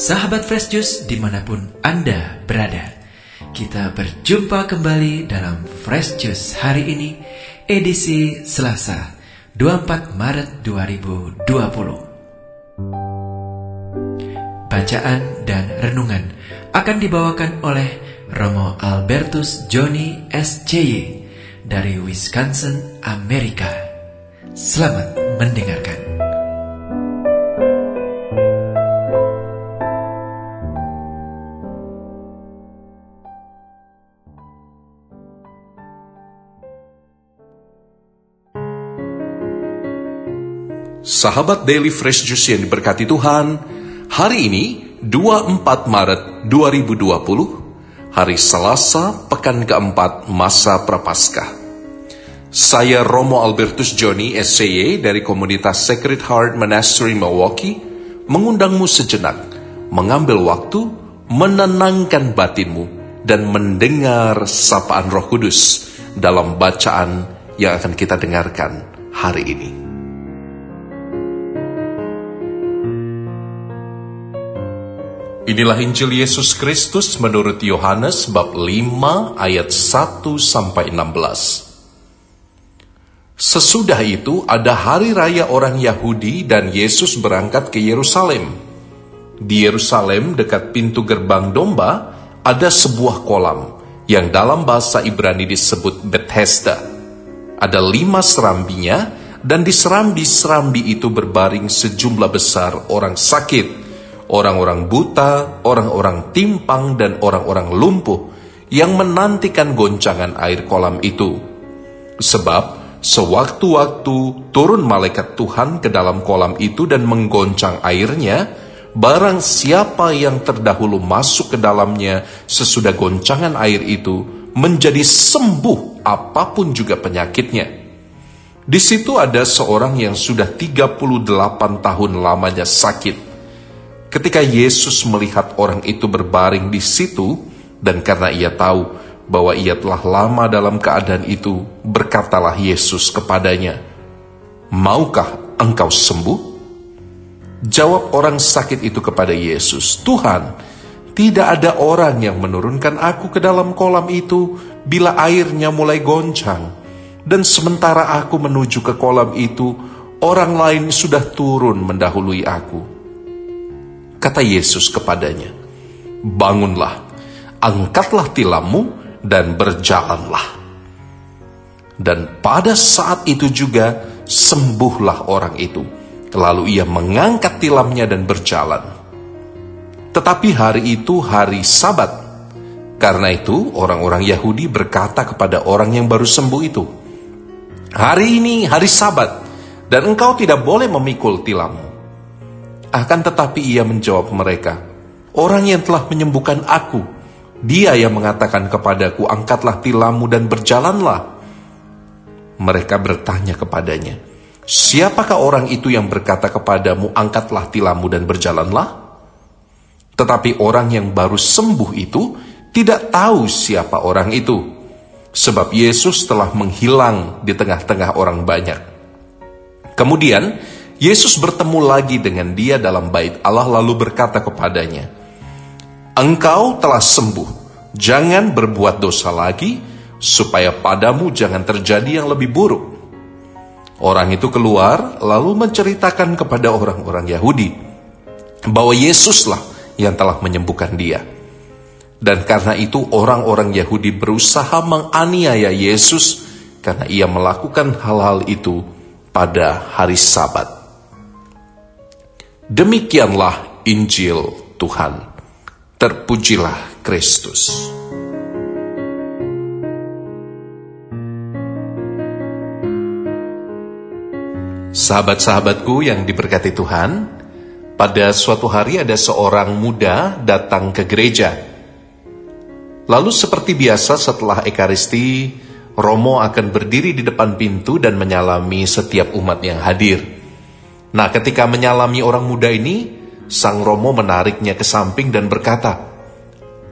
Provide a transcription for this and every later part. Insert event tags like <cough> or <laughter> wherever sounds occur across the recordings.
Sahabat Fresh Juice di mana pun Anda berada. Kita berjumpa kembali dalam Fresh Juice hari ini Edisi Selasa 24 Maret 2020 Bacaan dan renungan akan dibawakan oleh Romo Albertus Joni SCY dari Wisconsin, Amerika. Selamat mendengarkan Sahabat Daily Fresh Juice yang diberkati Tuhan, hari ini 24 Maret 2020, hari Selasa, pekan keempat masa Prapaskah. Saya Romo Albertus Joni, SCY dari komunitas Sacred Heart Monastery Milwaukee, mengundangmu sejenak, mengambil waktu, menenangkan batinmu, dan mendengar sapaan roh kudus dalam bacaan yang akan kita dengarkan hari ini. Inilah Injil Yesus Kristus menurut Yohanes bab 5 ayat 1 sampai 16. Sesudah itu ada hari raya orang Yahudi dan Yesus berangkat ke Yerusalem. Di Yerusalem dekat pintu gerbang domba ada sebuah kolam yang dalam bahasa Ibrani disebut Bethesda. Ada lima serambinya dan di serambi-serambi itu berbaring sejumlah besar orang sakit orang-orang buta, orang-orang timpang, dan orang-orang lumpuh yang menantikan goncangan air kolam itu. Sebab sewaktu-waktu turun malaikat Tuhan ke dalam kolam itu dan menggoncang airnya, barang siapa yang terdahulu masuk ke dalamnya sesudah goncangan air itu menjadi sembuh apa pun juga penyakitnya. Di situ ada seorang yang sudah 38 tahun lamanya sakit Ketika Yesus melihat orang itu berbaring di situ, dan karena ia tahu bahwa ia telah lama dalam keadaan itu, berkatalah Yesus kepadanya, "Maukah engkau sembuh?" Jawab orang sakit itu kepada Yesus, "Tuhan, tidak ada orang yang menurunkan aku ke dalam kolam itu bila airnya mulai goncang, dan sementara aku menuju ke kolam itu, orang lain sudah turun mendahului aku." Kata Yesus kepadanya, Bangunlah, angkatlah tilammu, dan berjalanlah. Dan pada saat itu juga sembuhlah orang itu. Lalu ia mengangkat tilamnya dan berjalan. Tetapi hari itu hari sabat. Karena itu orang-orang Yahudi berkata kepada orang yang baru sembuh itu, Hari ini hari sabat, dan engkau tidak boleh memikul tilammu. Akan tetapi ia menjawab mereka, Orang yang telah menyembuhkan aku, dia yang mengatakan kepadaku, angkatlah tilammu dan berjalanlah. Mereka bertanya kepadanya, siapakah orang itu yang berkata kepadamu, angkatlah tilammu dan berjalanlah? Tetapi orang yang baru sembuh itu tidak tahu siapa orang itu, sebab Yesus telah menghilang di tengah-tengah orang banyak. Kemudian Yesus bertemu lagi dengan dia dalam bait Allah lalu berkata kepadanya, Engkau telah sembuh, jangan berbuat dosa lagi, supaya padamu jangan terjadi yang lebih buruk. Orang itu keluar lalu menceritakan kepada orang-orang Yahudi bahwa Yesuslah yang telah menyembuhkan dia. Dan karena itu orang-orang Yahudi berusaha menganiaya Yesus karena ia melakukan hal-hal itu pada hari Sabat. Demikianlah Injil Tuhan. Terpujilah Kristus. Sahabat-sahabatku yang diberkati Tuhan, pada suatu hari ada seorang muda datang ke gereja. Lalu seperti biasa setelah Ekaristi, Romo akan berdiri di depan pintu dan menyalami setiap umat yang hadir. Nah, ketika menyalami orang muda ini, Sang Romo menariknya ke samping dan berkata,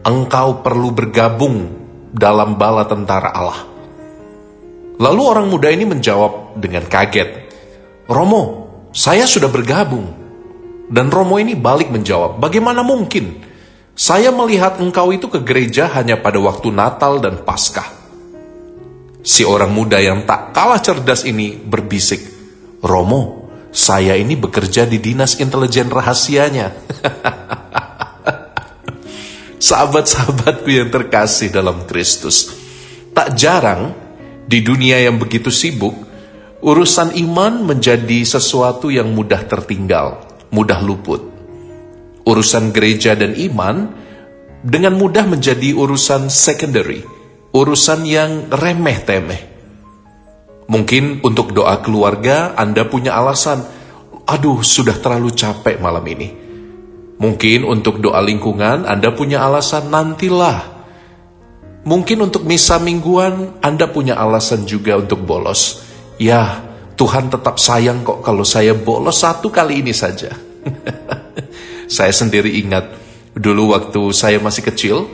"Engkau perlu bergabung dalam bala tentara Allah." Lalu orang muda ini menjawab dengan kaget, "Romo, saya sudah bergabung." Dan Romo ini balik menjawab, bagaimana mungkin? Saya melihat engkau itu ke gereja hanya pada waktu Natal dan Paskah. Si orang muda yang tak kalah cerdas ini berbisik, Romo, saya ini bekerja di dinas intelijen rahasianya. <laughs> Sahabat-sahabatku yang terkasih dalam Kristus, tak jarang di dunia yang begitu sibuk, urusan iman menjadi sesuatu yang mudah tertinggal, mudah luput. Urusan gereja dan iman dengan mudah menjadi urusan secondary, urusan yang remeh-temeh. Mungkin untuk doa keluarga Anda punya alasan, aduh sudah terlalu capek malam ini. Mungkin untuk doa lingkungan Anda punya alasan nantilah. Mungkin untuk misa mingguan Anda punya alasan juga untuk bolos. Ya, Tuhan tetap sayang kok kalau saya bolos satu kali ini saja. <laughs> saya sendiri ingat dulu waktu saya masih kecil,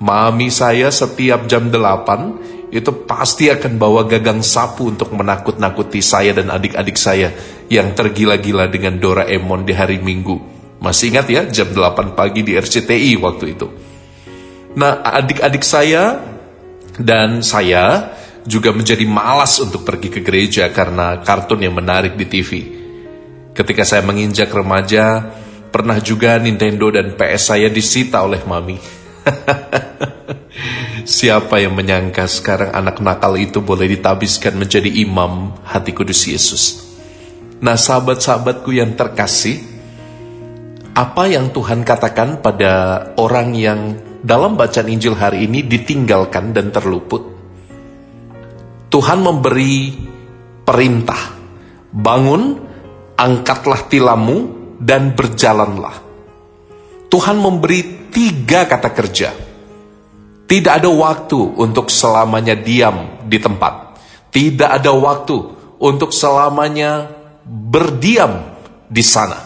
mami saya setiap jam 8 itu pasti akan bawa gagang sapu untuk menakut-nakuti saya dan adik-adik saya yang tergila-gila dengan Doraemon di hari Minggu. Masih ingat ya jam 8 pagi di RCTI waktu itu. Nah, adik-adik saya dan saya juga menjadi malas untuk pergi ke gereja karena kartun yang menarik di TV. Ketika saya menginjak remaja, pernah juga Nintendo dan PS saya disita oleh mami. <laughs> Siapa yang menyangka sekarang anak nakal itu boleh ditabiskan menjadi imam hati kudus Yesus. Nah sahabat-sahabatku yang terkasih, apa yang Tuhan katakan pada orang yang dalam bacaan Injil hari ini ditinggalkan dan terluput. Tuhan memberi perintah, bangun, angkatlah tilammu, dan berjalanlah. Tuhan memberi tiga kata kerja. Tidak ada waktu untuk selamanya diam di tempat. Tidak ada waktu untuk selamanya berdiam di sana.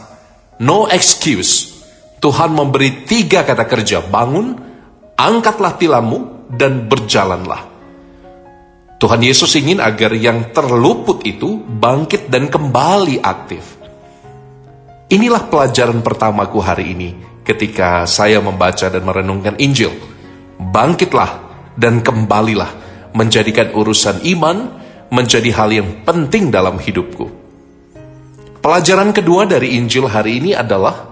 No excuse. Tuhan memberi tiga kata kerja, bangun, angkatlah tilammu dan berjalanlah. Tuhan Yesus ingin agar yang terluput itu bangkit dan kembali aktif. Inilah pelajaran pertamaku hari ini ketika saya membaca dan merenungkan Injil. Bangkitlah dan kembalilah menjadikan urusan iman menjadi hal yang penting dalam hidupku. Pelajaran kedua dari Injil hari ini adalah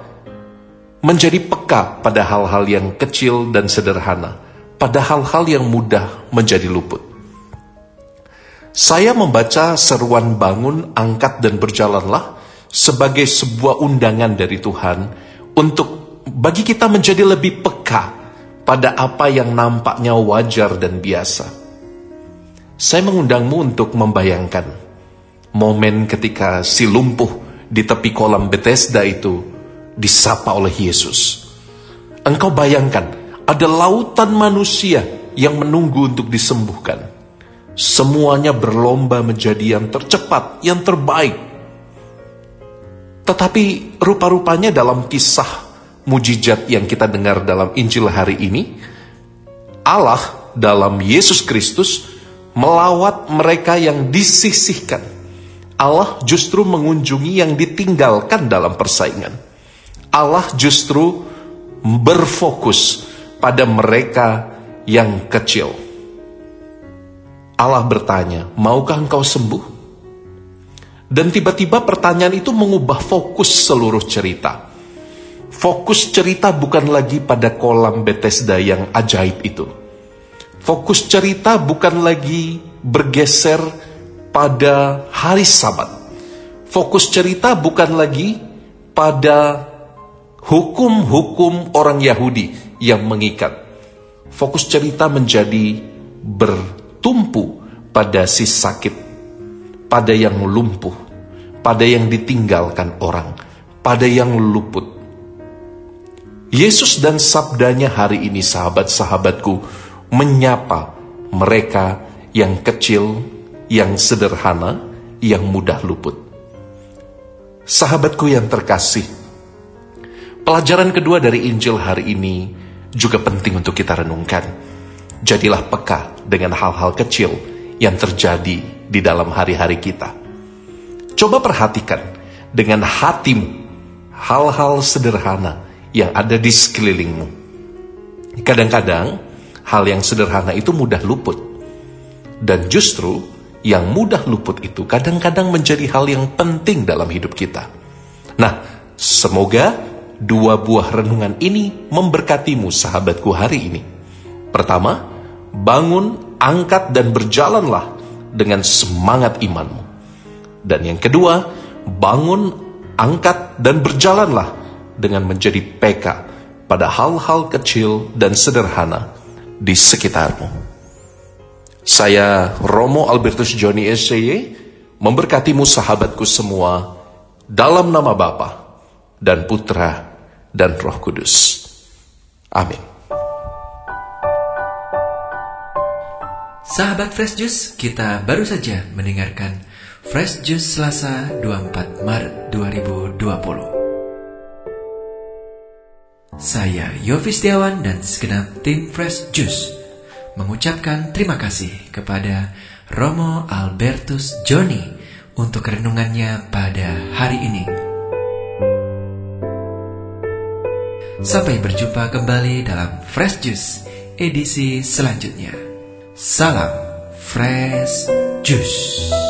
menjadi peka pada hal-hal yang kecil dan sederhana, pada hal-hal yang mudah menjadi luput. Saya membaca seruan bangun, angkat, dan berjalanlah sebagai sebuah undangan dari Tuhan untuk bagi kita menjadi lebih peka pada apa yang nampaknya wajar dan biasa. Saya mengundangmu untuk membayangkan momen ketika si lumpuh di tepi kolam Bethesda itu disapa oleh Yesus. Engkau bayangkan, ada lautan manusia yang menunggu untuk disembuhkan. Semuanya berlomba menjadi yang tercepat, yang terbaik. Tetapi rupa-rupanya dalam kisah mujizat yang kita dengar dalam Injil hari ini, Allah dalam Yesus Kristus melawat mereka yang disisihkan. Allah justru mengunjungi yang ditinggalkan dalam persaingan. Allah justru berfokus pada mereka yang kecil. Allah bertanya, "Maukah engkau sembuh?" Dan tiba-tiba pertanyaan itu mengubah fokus seluruh cerita. Fokus cerita bukan lagi pada kolam Bethesda yang ajaib itu. Fokus cerita bukan lagi bergeser pada hari Sabat. Fokus cerita bukan lagi pada hukum-hukum orang Yahudi yang mengikat. Fokus cerita menjadi bertumpu pada si sakit, pada yang lumpuh, pada yang ditinggalkan orang, pada yang luput. Yesus dan sabdanya hari ini sahabat-sahabatku menyapa mereka yang kecil, yang sederhana, yang mudah luput. Sahabatku yang terkasih, Pelajaran kedua dari Injil hari ini juga penting untuk kita renungkan. Jadilah peka dengan hal-hal kecil yang terjadi di dalam hari-hari kita. Coba perhatikan dengan hatimu, hal-hal sederhana yang ada di sekelilingmu. Kadang-kadang hal yang sederhana itu mudah luput. Dan justru yang mudah luput itu kadang-kadang menjadi hal yang penting dalam hidup kita. Nah, semoga dua buah renungan ini memberkatimu sahabatku hari ini. Pertama, bangun, angkat dan berjalanlah dengan semangat imanmu. Dan yang kedua, bangun, angkat dan berjalanlah dengan menjadi PK pada hal-hal kecil dan sederhana di sekitarmu. Saya Romo Albertus Joni SCY memberkatimu sahabatku semua dalam nama Bapa dan Putra dan Roh Kudus. Amin. Sahabat Fresh Juice, kita baru saja mendengarkan Fresh Juice Selasa 24 Maret 2020. Saya Yofi Setiawan dan segenap tim Fresh Juice mengucapkan terima kasih kepada Romo Albertus Joni untuk renungannya pada hari ini. Sampai berjumpa kembali dalam Fresh Juice edisi selanjutnya. Salam Fresh Juice.